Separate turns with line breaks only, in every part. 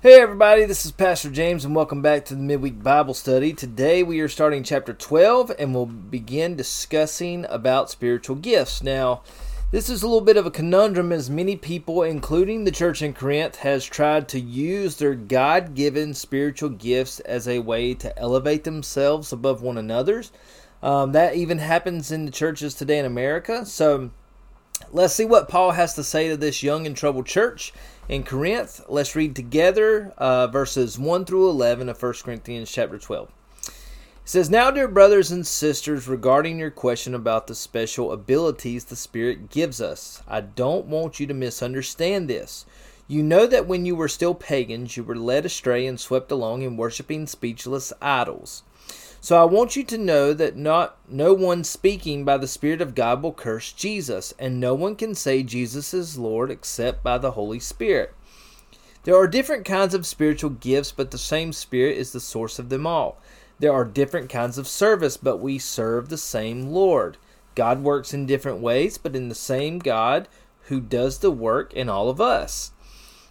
Hey everybody, this is Pastor James and welcome back to the Midweek Bible Study. Today we are starting chapter 12 and we'll begin discussing about spiritual gifts. Now, this is a little bit of a conundrum as many people, including the church in Corinth, has tried to use their God-given spiritual gifts as a way to elevate themselves above one another's. Um, that even happens in the churches today in America. So, let's see what Paul has to say to this young and troubled church in Corinth. Let's read together uh, verses 1 through 11 of 1 Corinthians chapter 12. It says, Now, dear brothers and sisters, regarding your question about the special abilities the Spirit gives us, I don't want you to misunderstand this. You know that when you were still pagans, you were led astray and swept along in worshiping speechless idols. So I want you to know that not no one speaking by the Spirit of God will curse Jesus, and no one can say Jesus is Lord except by the Holy Spirit. There are different kinds of spiritual gifts, but the same Spirit is the source of them all. There are different kinds of service, but we serve the same Lord. God works in different ways, but in the same God who does the work in all of us.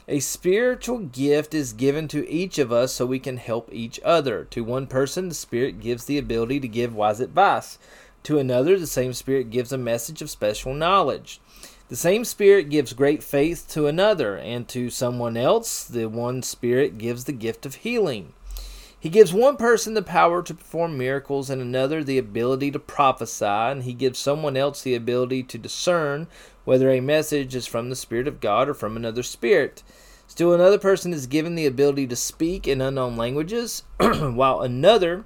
A spiritual gift is given to each of us so we can help each other. To one person, the Spirit gives the ability to give wise advice. To another, the same Spirit gives a message of special knowledge. The same Spirit gives great faith to another, and to someone else, the one Spirit gives the gift of healing. He gives one person the power to perform miracles, and another the ability to prophesy, and he gives someone else the ability to discern whether a message is from the Spirit of God or from another spirit. Still, another person is given the ability to speak in unknown languages, while another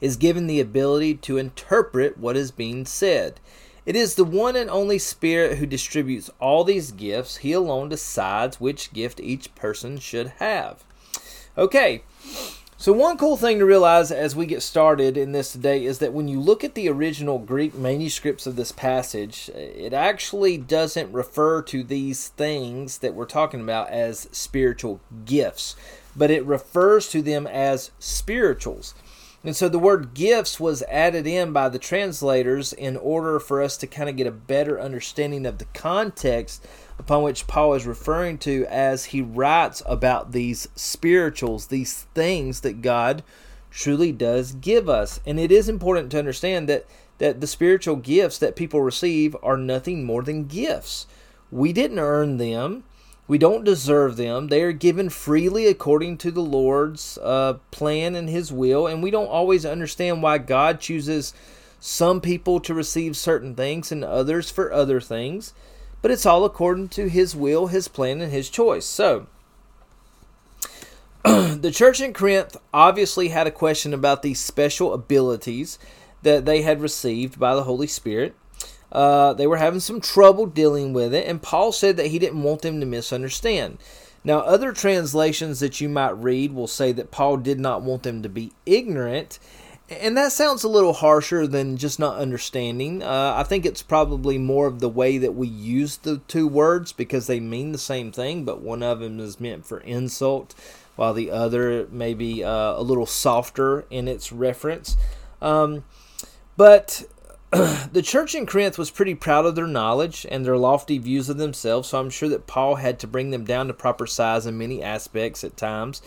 is given the ability to interpret what is being said. It is the one and only Spirit who distributes all these gifts. He alone decides which gift each person should have. Okay, so, one cool thing to realize as we get started in this today is that when you look at the original Greek manuscripts of this passage, it actually doesn't refer to these things that we're talking about as spiritual gifts, but it refers to them as spirituals. And so the word gifts was added in by the translators in order for us to kind of get a better understanding of the context upon which Paul is referring to as he writes about these spirituals, these things that God truly does give us. And it is important to understand that that the spiritual gifts that people receive are nothing more than gifts. We didn't earn them. We don't deserve them. They are given freely according to the Lord's uh, plan and His will, and we don't always understand why God chooses some people to receive certain things and others for other things but it's all according to his will, his plan, and his choice. So, the church in Corinth obviously had a question about these special abilities that they had received by the Holy Spirit. Uh, they were having some trouble dealing with it, and Paul said that he didn't want them to misunderstand. Now, other translations that you might read will say that Paul did not want them to be ignorant, and that sounds a little harsher than just not understanding. Uh, I think it's probably more of the way that we use the two words because they mean the same thing, but one of them is meant for insult, while the other may be uh, a little softer in its reference. Um, but the church in Corinth was pretty proud of their knowledge and their lofty views of themselves, so I'm sure that Paul had to bring them down to proper size in many aspects at times.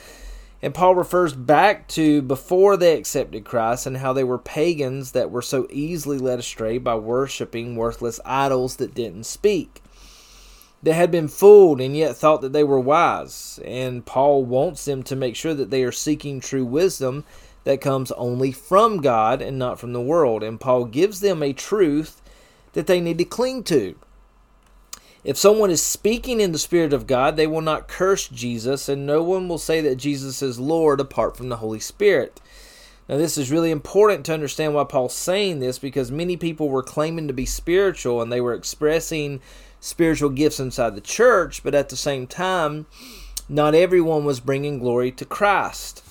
And Paul refers back to before they accepted Christ and how they were pagans that were so easily led astray by worshiping worthless idols that didn't speak. They had been fooled and yet thought that they were wise. And Paul wants them to make sure that they are seeking true wisdom that comes only from God and not from the world. And Paul gives them a truth that they need to cling to. If someone is speaking in the Spirit of God, they will not curse Jesus, and no one will say that Jesus is Lord apart from the Holy Spirit. Now, this is really important to understand why Paul's saying this because many people were claiming to be spiritual and they were expressing spiritual gifts inside the church, but at the same time, not everyone was bringing glory to Christ.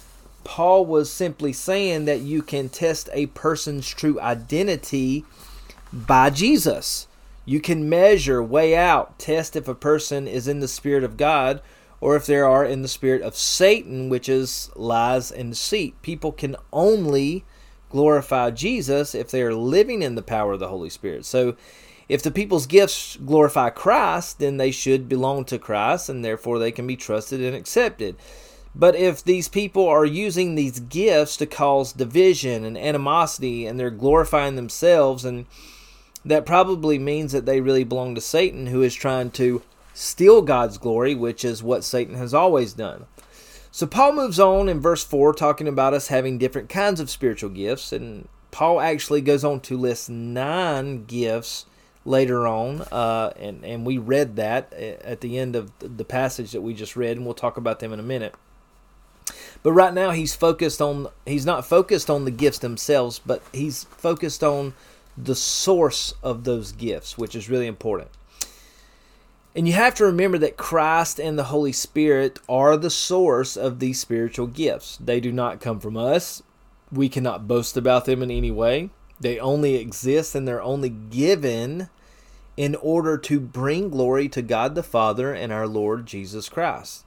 Paul was simply saying that you can test a person's true identity by Jesus. You can measure, weigh out, test if a person is in the Spirit of God or if they are in the spirit of Satan, which is lies and deceit. People can only glorify Jesus if they are living in the power of the Holy Spirit. So, if the people's gifts glorify Christ, then they should belong to Christ and therefore they can be trusted and accepted. But if these people are using these gifts to cause division and animosity and they're glorifying themselves, and that probably means that they really belong to Satan, who is trying to steal God's glory, which is what Satan has always done. So Paul moves on in verse 4, talking about us having different kinds of spiritual gifts, and Paul actually goes on to list nine gifts later on, uh, and and we read that at the end of the passage that we just read, and we'll talk about them in a minute. But right now he's focused on he's not focused on the gifts themselves, but he's focused on the source of those gifts, which is really important. And you have to remember that Christ and the Holy Spirit are the source of these spiritual gifts. They do not come from us. We cannot boast about them in any way. They only exist and they're only given in order to bring glory to God the Father and our Lord Jesus Christ.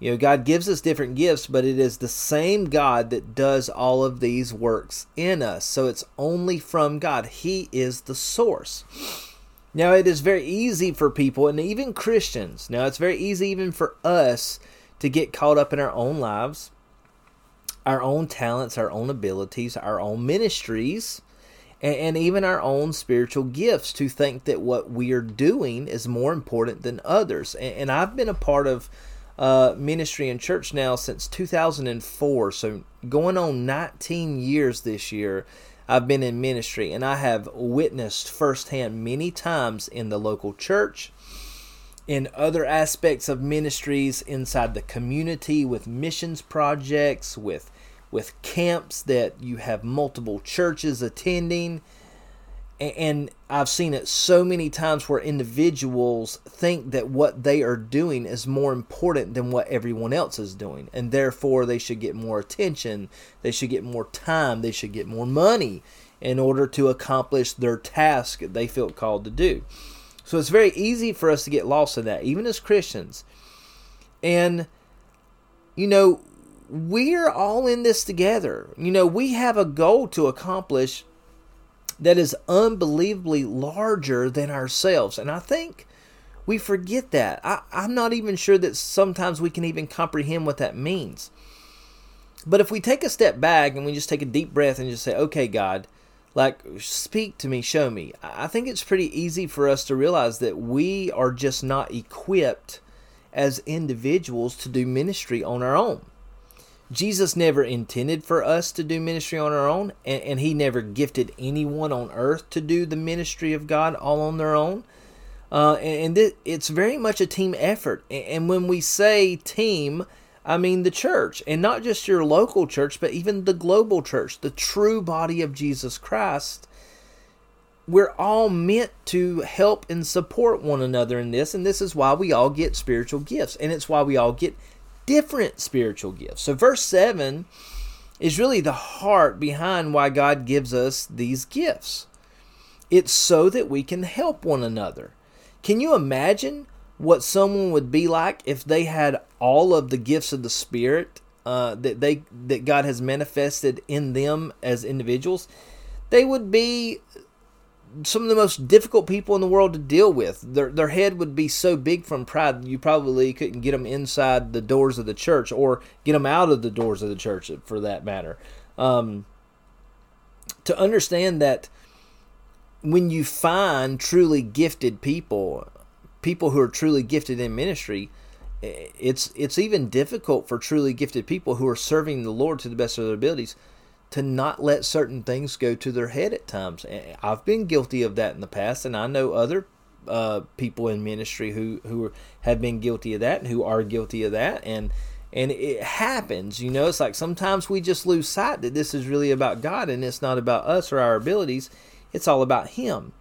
You know, God gives us different gifts, but it is the same God that does all of these works in us. So it's only from God. He is the source. Now, it is very easy for people, and even Christians, now it's very easy even for us to get caught up in our own lives, our own talents, our own abilities, our own ministries, and, and even our own spiritual gifts to think that what we are doing is more important than others. And, and I've been a part of uh, ministry in church now since 2004, so going on 19 years this year. I've been in ministry and I have witnessed firsthand many times in the local church, in other aspects of ministries inside the community with missions projects, with with camps that you have multiple churches attending. And I've seen it so many times where individuals think that what they are doing is more important than what everyone else is doing. And therefore, they should get more attention, they should get more time, they should get more money in order to accomplish their task they feel called to do. So it's very easy for us to get lost in that, even as Christians. And, you know, we're all in this together. You know, we have a goal to accomplish that is unbelievably larger than ourselves. And I think we forget that. I, am not even sure that sometimes we can even comprehend what that means. But if we take a step back and we just take a deep breath and just say, okay, God, like, speak to me, show me, I think it's pretty easy for us to realize that we are just not equipped as individuals to do ministry on our own. Jesus never intended for us to do ministry on our own, and, and, He never gifted anyone on earth to do the ministry of God all on their own. Uh, and, and it's very much a team effort. And when we say team, I mean the church, and not just your local church, but even the global church, the true body of Jesus Christ. We're all meant to help and support one another in this, and this is why we all get spiritual gifts, and it's why we all get different spiritual gifts. So, verse 7 is really the heart behind why God gives us these gifts. It's so that we can help one another. Can you imagine what someone would be like if they had all of the gifts of the Spirit uh, that they that God has manifested in them as individuals? They would be some of the most difficult people in the world to deal with. Their their head would be so big from pride you probably couldn't get them inside the doors of the church or get them out of the doors of the church for that matter. Um, to understand that when you find truly gifted people, people who are truly gifted in ministry, it's it's even difficult for truly gifted people who are serving the Lord to the best of their abilities to not let certain things go to their head at times. I've been guilty of that in the past, and I know other uh, people in ministry who who have been guilty of that and who are guilty of that, and and it happens. You know, it's like sometimes we just lose sight that this is really about God and it's not about us or our abilities. It's all about Him.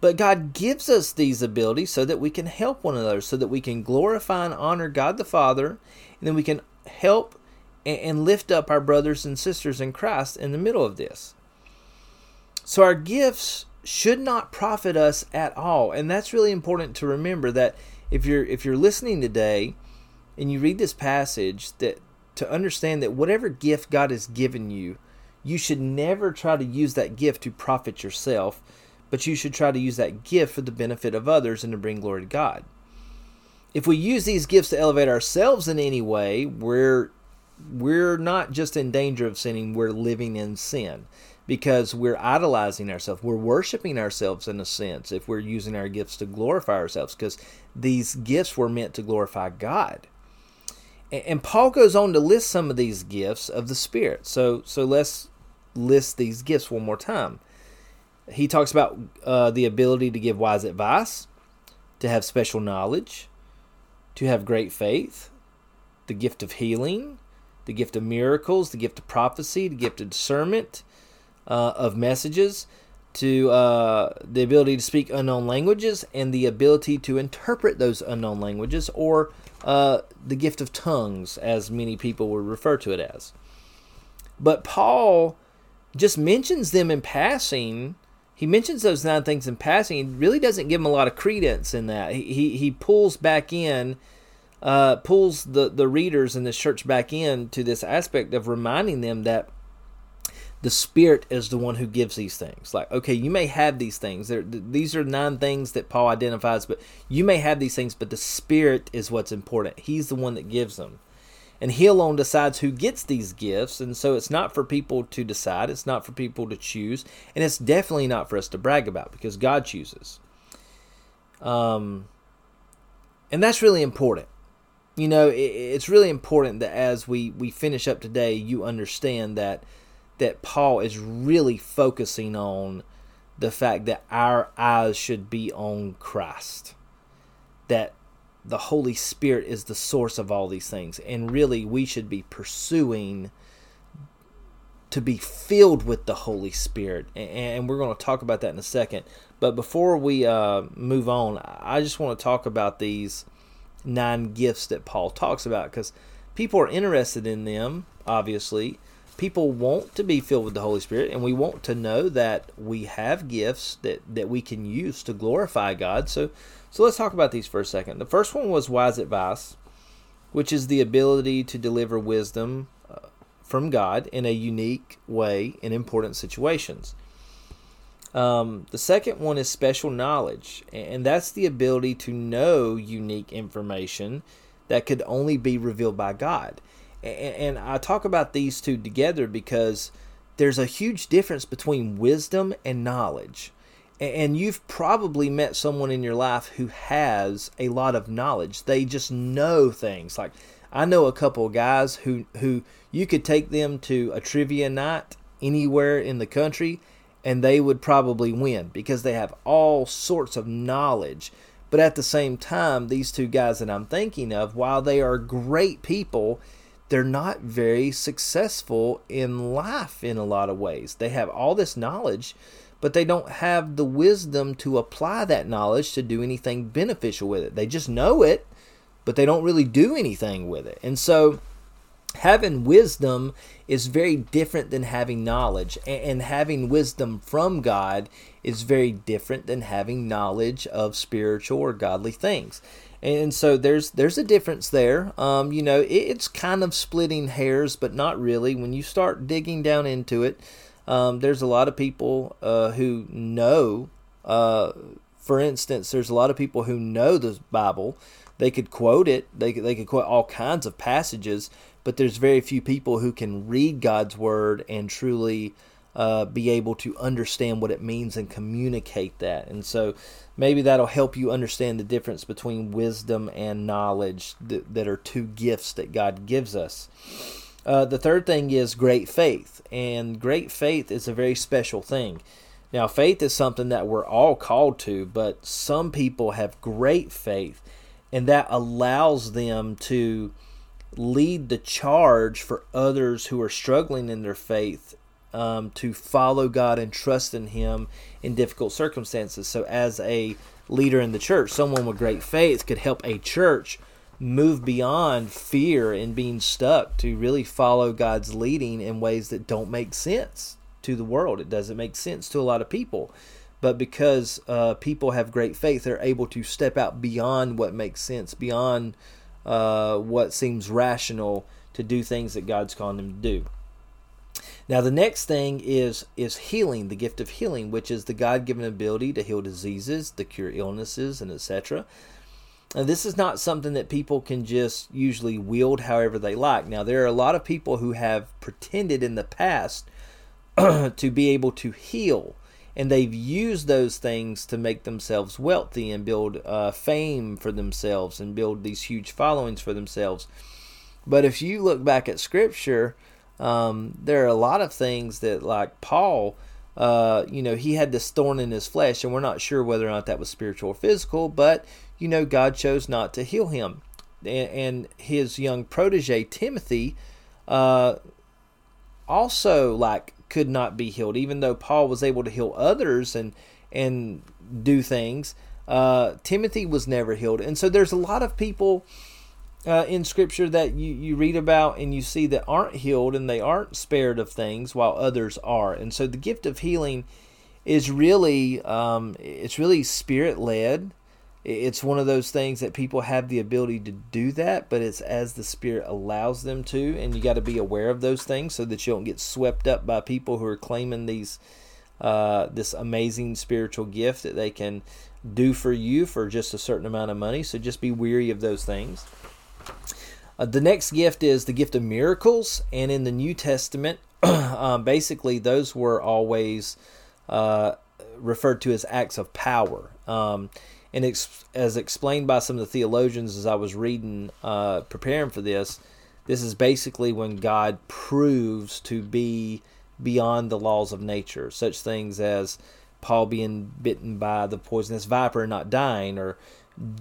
But God gives us these abilities so that we can help one another, so that we can glorify and honor God the Father, and then we can help and lift up our brothers and sisters in Christ in the middle of this. So our gifts should not profit us at all. And that's really important to remember that if you're if you're listening today and you read this passage that to understand that whatever gift God has given you, you should never try to use that gift to profit yourself, but you should try to use that gift for the benefit of others and to bring glory to God. If we use these gifts to elevate ourselves in any way, we're we're not just in danger of sinning, we're living in sin because we're idolizing ourselves. We're worshiping ourselves in a sense if we're using our gifts to glorify ourselves because these gifts were meant to glorify God. And Paul goes on to list some of these gifts of the Spirit. So so let's list these gifts one more time. He talks about uh, the ability to give wise advice, to have special knowledge, to have great faith, the gift of healing, the gift of miracles, the gift of prophecy, the gift of discernment uh, of messages, to uh, the ability to speak unknown languages, and the ability to interpret those unknown languages, or uh, the gift of tongues, as many people would refer to it as. But Paul just mentions them in passing. He mentions those nine things in passing. He really doesn't give them a lot of credence in that. He he, he pulls back in, uh, pulls the the readers in this church back in to this aspect of reminding them that the spirit is the one who gives these things. Like okay you may have these things. These are nine things that paul identifies but you may have these things but the spirit is what's important. He's the one that gives them. And he alone decides who gets these gifts and so it's not for people to decide. It's not for people to choose. And it's definitely not for us to brag about because god chooses. Um and that's really important you know it, it's really important that as we we finish up today you understand that that paul is really focusing on the fact that our eyes should be on christ that the Holy Spirit is the source of all these things. And really, we should be pursuing to be filled with the Holy Spirit. And we're going to talk about that in a second. But before we uh, move on, I just want to talk about these nine gifts that Paul talks about because people are interested in them, obviously. People want to be filled with the Holy Spirit, and we want to know that we have gifts that, that we can use to glorify God. So, so let's talk about these for a second. The first one was wise advice, which is the ability to deliver wisdom uh, from God in a unique way in important situations. Um, the second one is special knowledge, and that's the ability to know unique information that could only be revealed by God. And, I talk about these two together because there's a huge difference between wisdom and knowledge and you've probably met someone in your life who has a lot of knowledge. They just know things. Like I know a couple of guys who who you could take them to a trivia night anywhere in the country and they would probably win because they have all sorts of knowledge. But at the same time, these two guys that I'm thinking of, while they are great people, they're not very successful in life in a lot of ways. They have all this knowledge, but they don't have the wisdom to apply that knowledge to do anything beneficial with it. They just know it, but they don't really do anything with it. And so having wisdom is very different than having knowledge and having wisdom from god is very different than having knowledge of spiritual or godly things and so there's there's a difference there um, you know it's kind of splitting hairs but not really when you start digging down into it um, there's a lot of people uh, who know, uh, for instance, there's a lot of people who know the Bible. They could quote it. They could, they could quote all kinds of passages, but there's very few people who can read God's word and truly uh, be able to understand what it means and communicate that. And so maybe that'll help you understand the difference between wisdom and knowledge that, that are two gifts that God gives us. Uh, the third thing is great faith, and great faith is a very special thing. Now, faith is something that we're all called to, but some people have great faith, and that allows them to lead the charge for others who are struggling in their faith um, to follow God and trust in Him in difficult circumstances. So, as a leader in the church, someone with great faith could help a church move beyond fear and being stuck to really follow God's leading in ways that don't make sense to the world. It doesn't make sense to a lot of people. But because uh, people have great faith, they're able to step out beyond what makes sense, beyond uh, what seems rational to do things that God's calling them to do. Now the next thing is is healing, the gift of healing, which is the God-given ability to heal diseases, to cure illnesses, and etc. This is not something that people can just usually wield however they like. Now there are a lot of people who have pretended in the past to be able to heal, and they've used those things to make themselves wealthy and build uh, fame for themselves and build these huge followings for themselves. But if you look back at Scripture, um, there are a lot of things that, like Paul, uh, you know, he had this thorn in his flesh, and we're not sure whether or not that was spiritual or physical, but, you know, God chose not to heal him. And, and his young protege, Timothy, uh, also, like, could not be healed, even though Paul was able to heal others and, and do things. Uh, Timothy was never healed. And so there's a lot of people uh, in Scripture that you, you read about and you see that aren't healed and they aren't spared of things while others are. And so the gift of healing is really um, it's really spirit led. It's one of those things that people have the ability to do that, but it's as the Spirit allows them to, and you got to be aware of those things so that you don't get swept up by people who are claiming these uh, this amazing spiritual gift that they can do for you for just a certain amount of money. So just be weary of those things. Uh, the next gift is the gift of miracles, and in the New Testament, um, basically those were always uh, referred to as acts of power. Um, and ex- as explained by some of the theologians as I was reading, uh, preparing for this, this is basically when God proves to be beyond the laws of nature, such things as Paul being bitten by the poisonous viper and not dying, or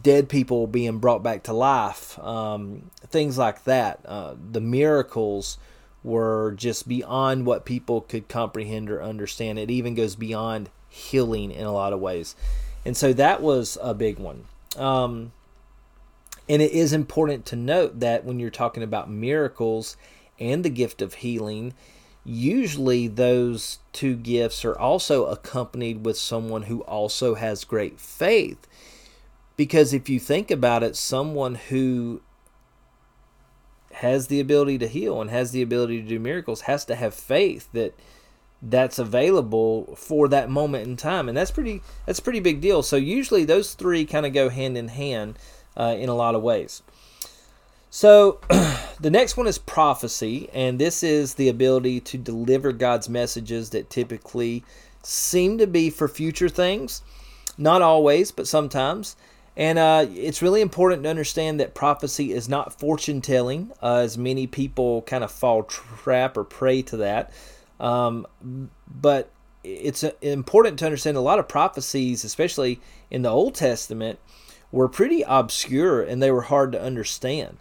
dead people being brought back to life, um, things like that. Uh, the miracles were just beyond what people could comprehend or understand. It even goes beyond healing in a lot of ways. And so that was a big one. Um, and it is important to note that when you're talking about miracles and the gift of healing, usually those two gifts are also accompanied with someone who also has great faith. Because if you think about it, someone who has the ability to heal and has the ability to do miracles has to have faith that that's available for that moment in time and that's pretty that's a pretty big deal. So usually those three kind of go hand in hand uh, in a lot of ways. So the next one is prophecy and this is the ability to deliver god's messages that typically seem to be for future things. Not always but sometimes. And uh, it's really important to understand that prophecy is not fortune telling, uh, as many people kind of fall trap or prey to that. Um, but it's uh, important to understand a lot of prophecies, especially in the Old Testament, were pretty obscure and they were hard to understand.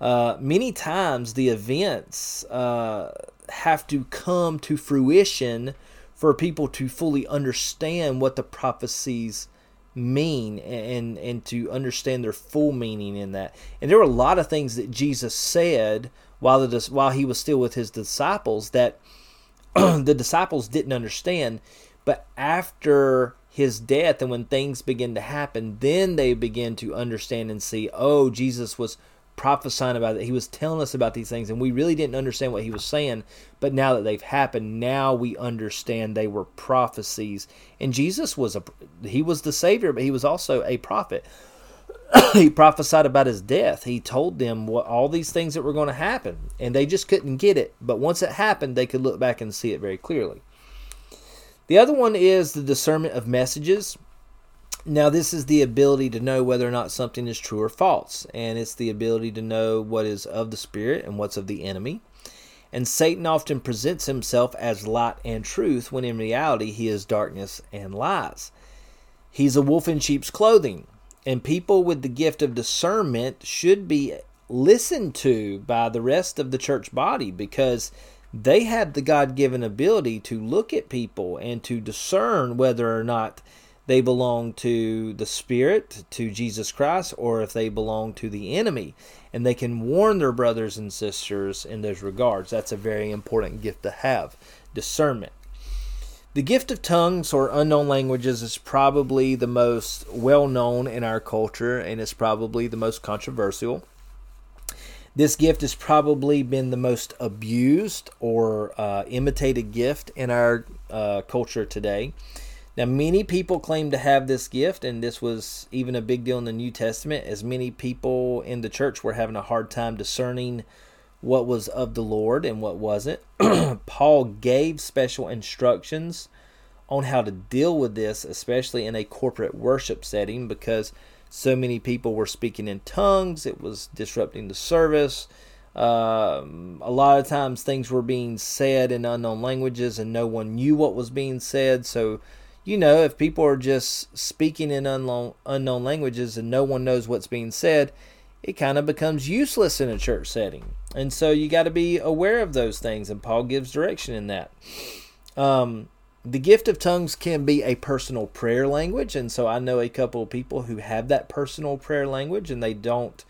Uh, many times the events uh, have to come to fruition for people to fully understand what the prophecies mean and and to understand their full meaning in that. And there were a lot of things that Jesus said while the while he was still with his disciples that the disciples didn't understand, but after his death and when things begin to happen, then they begin to understand and see, oh, Jesus was prophesying about it. He was telling us about these things, and we really didn't understand what he was saying. But now that they've happened, now we understand they were prophecies. And Jesus was a he was the Savior, but he was also a prophet. he prophesied about his death. He told them what all these things that were going to happen, and they just couldn't get it. But once it happened, they could look back and see it very clearly. The other one is the discernment of messages. Now, this is the ability to know whether or not something is true or false, and it's the ability to know what is of the Spirit and what's of the enemy. And Satan often presents himself as light and truth when in reality he is darkness and lies. He's a wolf in sheep's clothing, and people with the gift of discernment should be listened to by the rest of the church body because they have the God given ability to look at people and to discern whether or not they belong to the Spirit, to Jesus Christ, or if they belong to the enemy. And they can warn their brothers and sisters in those regards. That's a very important gift to have discernment. The gift of tongues or unknown languages is probably the most well known in our culture and is probably the most controversial. This gift has probably been the most abused or uh, imitated gift in our uh, culture today. Now, many people claim to have this gift, and this was even a big deal in the New Testament, as many people in the church were having a hard time discerning what was of the Lord and what wasn't. Paul gave special instructions on how to deal with this, especially in a corporate worship setting, because so many people were speaking in tongues, it was disrupting the service. Um, a lot of times things were being said in unknown languages and no one knew what was being said. So you know, if people are just speaking in unknown, unknown languages and no one knows what's being said, it kind of becomes useless in a church setting. And so you got to be aware of those things, and Paul gives direction in that. Um, the gift of tongues can be a personal prayer language, and so I know a couple of people who have that personal prayer language and they don't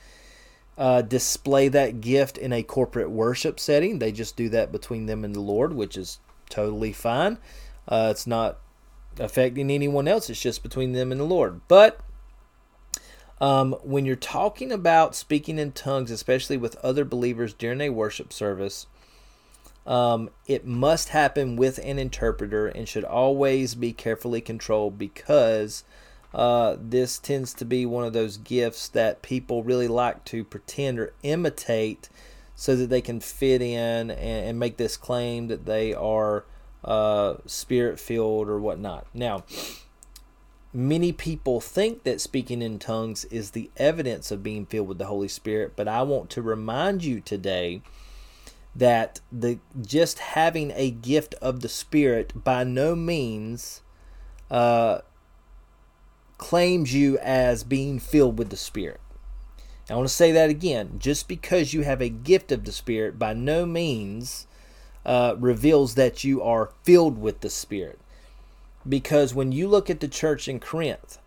uh, display that gift in a corporate worship setting. They just do that between them and the Lord, which is totally fine. Uh, it's not affecting anyone else. It's just between them and the Lord. But um, when you're talking about speaking in tongues, especially with other believers during a worship service, um, it must happen with an interpreter and should always be carefully controlled because uh, this tends to be one of those gifts that people really like to pretend or imitate so that they can fit in and, and make this claim that they are uh, spirit filled or whatnot. Now, many people think that speaking in tongues is the evidence of being filled with the Holy Spirit, but I want to remind you today that the just having a gift of the Spirit by no means uh, claims you as being filled with the Spirit. I want to say that again. Just because you have a gift of the Spirit by no means uh, reveals that you are filled with the Spirit. Because when you look at the church in Corinth,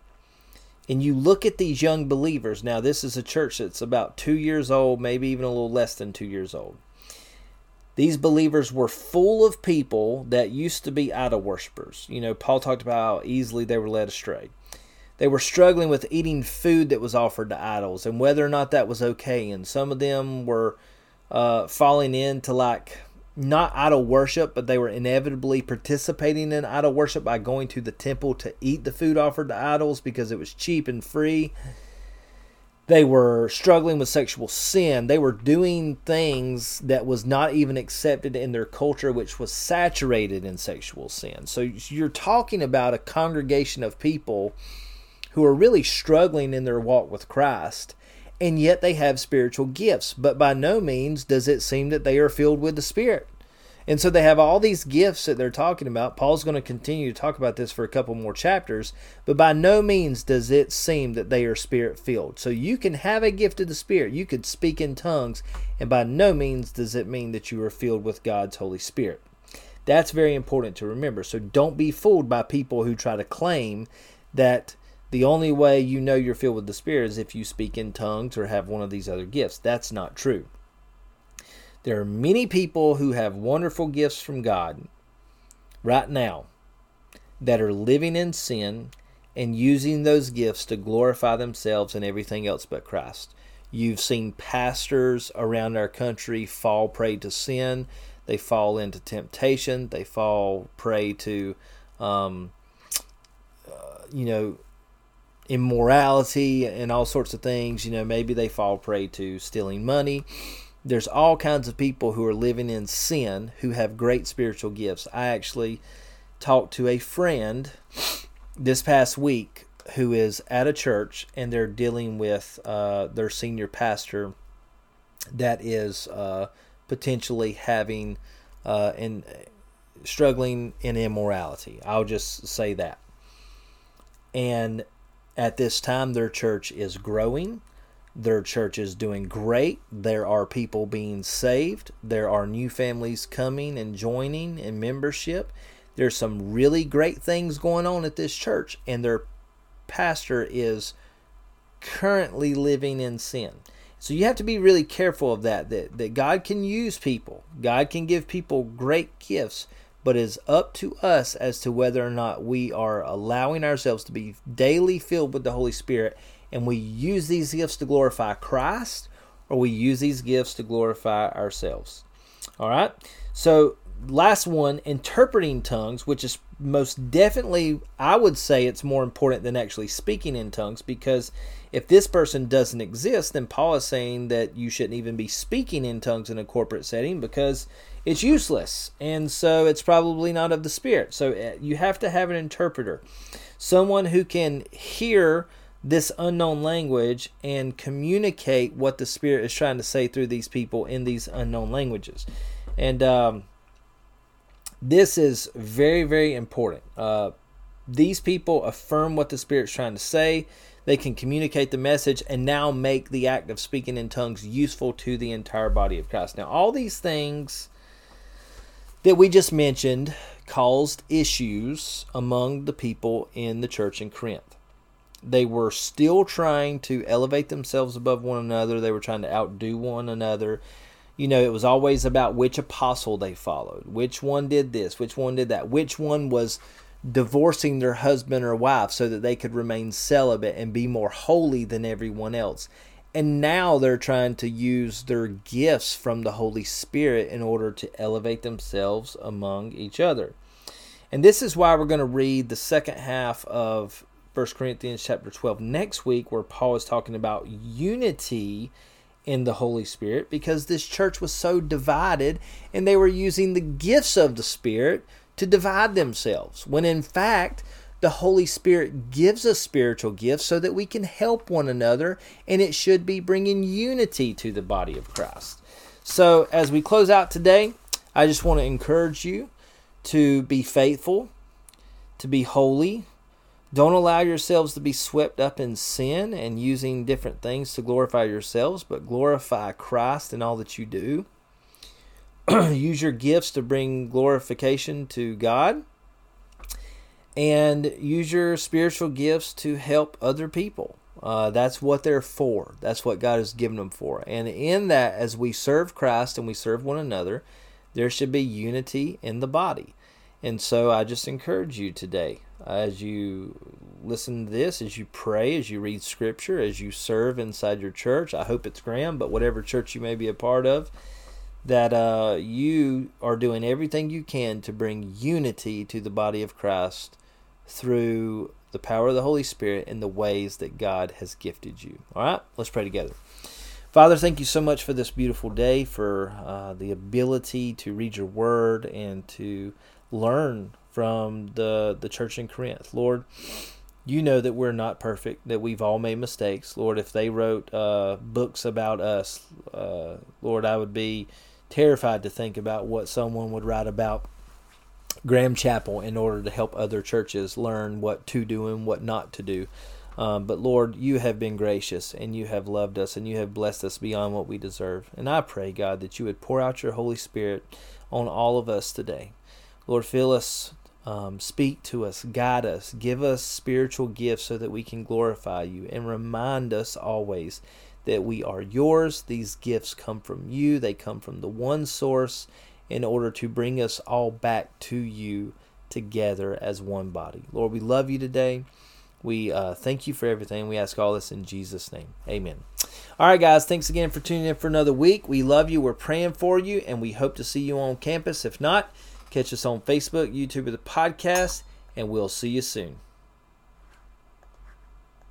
and you look at these young believers, now this is a church that's about two years old, maybe even a little less than two years old. These believers were full of people that used to be idol worshippers. You know, Paul talked about how easily they were led astray. They were struggling with eating food that was offered to idols and whether or not that was okay. And some of them were uh, falling into like not idol worship, but they were inevitably participating in idol worship by going to the temple to eat the food offered to idols because it was cheap and free. They were struggling with sexual sin. They were doing things that was not even accepted in their culture, which was saturated in sexual sin. So you're talking about a congregation of people who are really struggling in their walk with Christ and yet they have spiritual gifts. But by no means does it seem that they are filled with the Spirit. And so they have all these gifts that they're talking about. Paul's going to continue to talk about this for a couple more chapters, but by no means does it seem that they are spirit filled. So you can have a gift of the Spirit, you could speak in tongues, and by no means does it mean that you are filled with God's Holy Spirit. That's very important to remember. So don't be fooled by people who try to claim that the only way you know you're filled with the Spirit is if you speak in tongues or have one of these other gifts. That's not true. There are many people who have wonderful gifts from God right now that are living in sin and using those gifts to glorify themselves and everything else but Christ. You've seen pastors around our country fall prey to sin. They fall into temptation. They fall prey to, um, uh, you know, immorality and all sorts of things. You know, maybe they fall prey to stealing money. There's all kinds of people who are living in sin who have great spiritual gifts. I actually talked to a friend this past week who is at a church and they're dealing with uh, their senior pastor that is uh, potentially having uh, and struggling in immorality. I'll just say that. And at this time, their church is growing. Their church is doing great. There are people being saved. There are new families coming and joining in membership. There's some really great things going on at this church, and their pastor is currently living in sin. So you have to be really careful of that, that, that God can use people. God can give people great gifts, but is up to us as to whether or not we are allowing ourselves to be daily filled with the Holy Spirit and we use these gifts to glorify Christ or we use these gifts to glorify ourselves. All right? So, last one, interpreting tongues, which is most definitely, I would say it's more important than actually speaking in tongues because if this person doesn't exist, then Paul is saying that you shouldn't even be speaking in tongues in a corporate setting because it's useless. And so it's probably not of the Spirit. So uh, you have to have an interpreter, someone who can hear this unknown language and communicate what the Spirit is trying to say through these people in these unknown languages. And um, this is very, very important. Uh, these people affirm what the Spirit's trying to say. They can communicate the message and now make the act of speaking in tongues useful to the entire body of Christ. Now, all these things that we just mentioned caused issues among the people in the church in Corinth. They were still trying to elevate themselves above one another, they were trying to outdo one another. You know, it was always about which apostle they followed, which one did this, which one did that, which one was divorcing their husband or wife so that they could remain celibate and be more holy than everyone else. And now they're trying to use their gifts from the Holy Spirit in order to elevate themselves among each other. And this is why we're going to read the second half of 1 Corinthians chapter 12 next week, where Paul is talking about unity in the Holy Spirit because this church was so divided and they were using the gifts of the Spirit to divide themselves. When in fact, the Holy Spirit gives us spiritual gifts so that we can help one another, and it should be bringing unity to the body of Christ. So, as we close out today, I just want to encourage you to be faithful, to be holy. Don't allow yourselves to be swept up in sin and using different things to glorify yourselves, but glorify Christ in all that you do. Use your gifts to bring glorification to God and use your spiritual gifts to help other people. Uh, that's what they're for. That's what God has given them for. And in that, as we serve Christ and we serve one another, there should be unity in the body. And so I just encourage you today, as you listen to this, as you pray, as you read scripture, as you serve inside your church, I hope it's Graham, but whatever church you may be a part of, that uh, you are doing everything you can to bring unity to the body of Christ through the power of the Holy Spirit in the ways that God has gifted you. All right, let's pray together. Father, thank you so much for this beautiful day, for uh, the ability to read your word and to learn from the, the church in Corinth. Lord, you know that we're not perfect, that we've all made mistakes. Lord, if they wrote uh, books about us, uh, Lord, I would be terrified to think about what someone would write about Graham Chapel in order to help other churches learn what to do and what not to do. Um, but Lord, you have been gracious and you have loved us and you have blessed us beyond what we deserve. And I pray, God, that you would pour out your Holy Spirit on all of us today. Lord, fill us, um, speak to us, guide us, give us spiritual gifts so that we can glorify you and remind us always that we are yours. These gifts come from you, they come from the one source in order to bring us all back to you together as one body. Lord, we love you today. We uh, thank you for everything. We ask all this in Jesus' name. Amen. All right, guys, thanks again for tuning in for another week. We love you. We're praying for you, and we hope to see you on campus. If not, catch us on Facebook, YouTube, or the podcast, and we'll see you soon.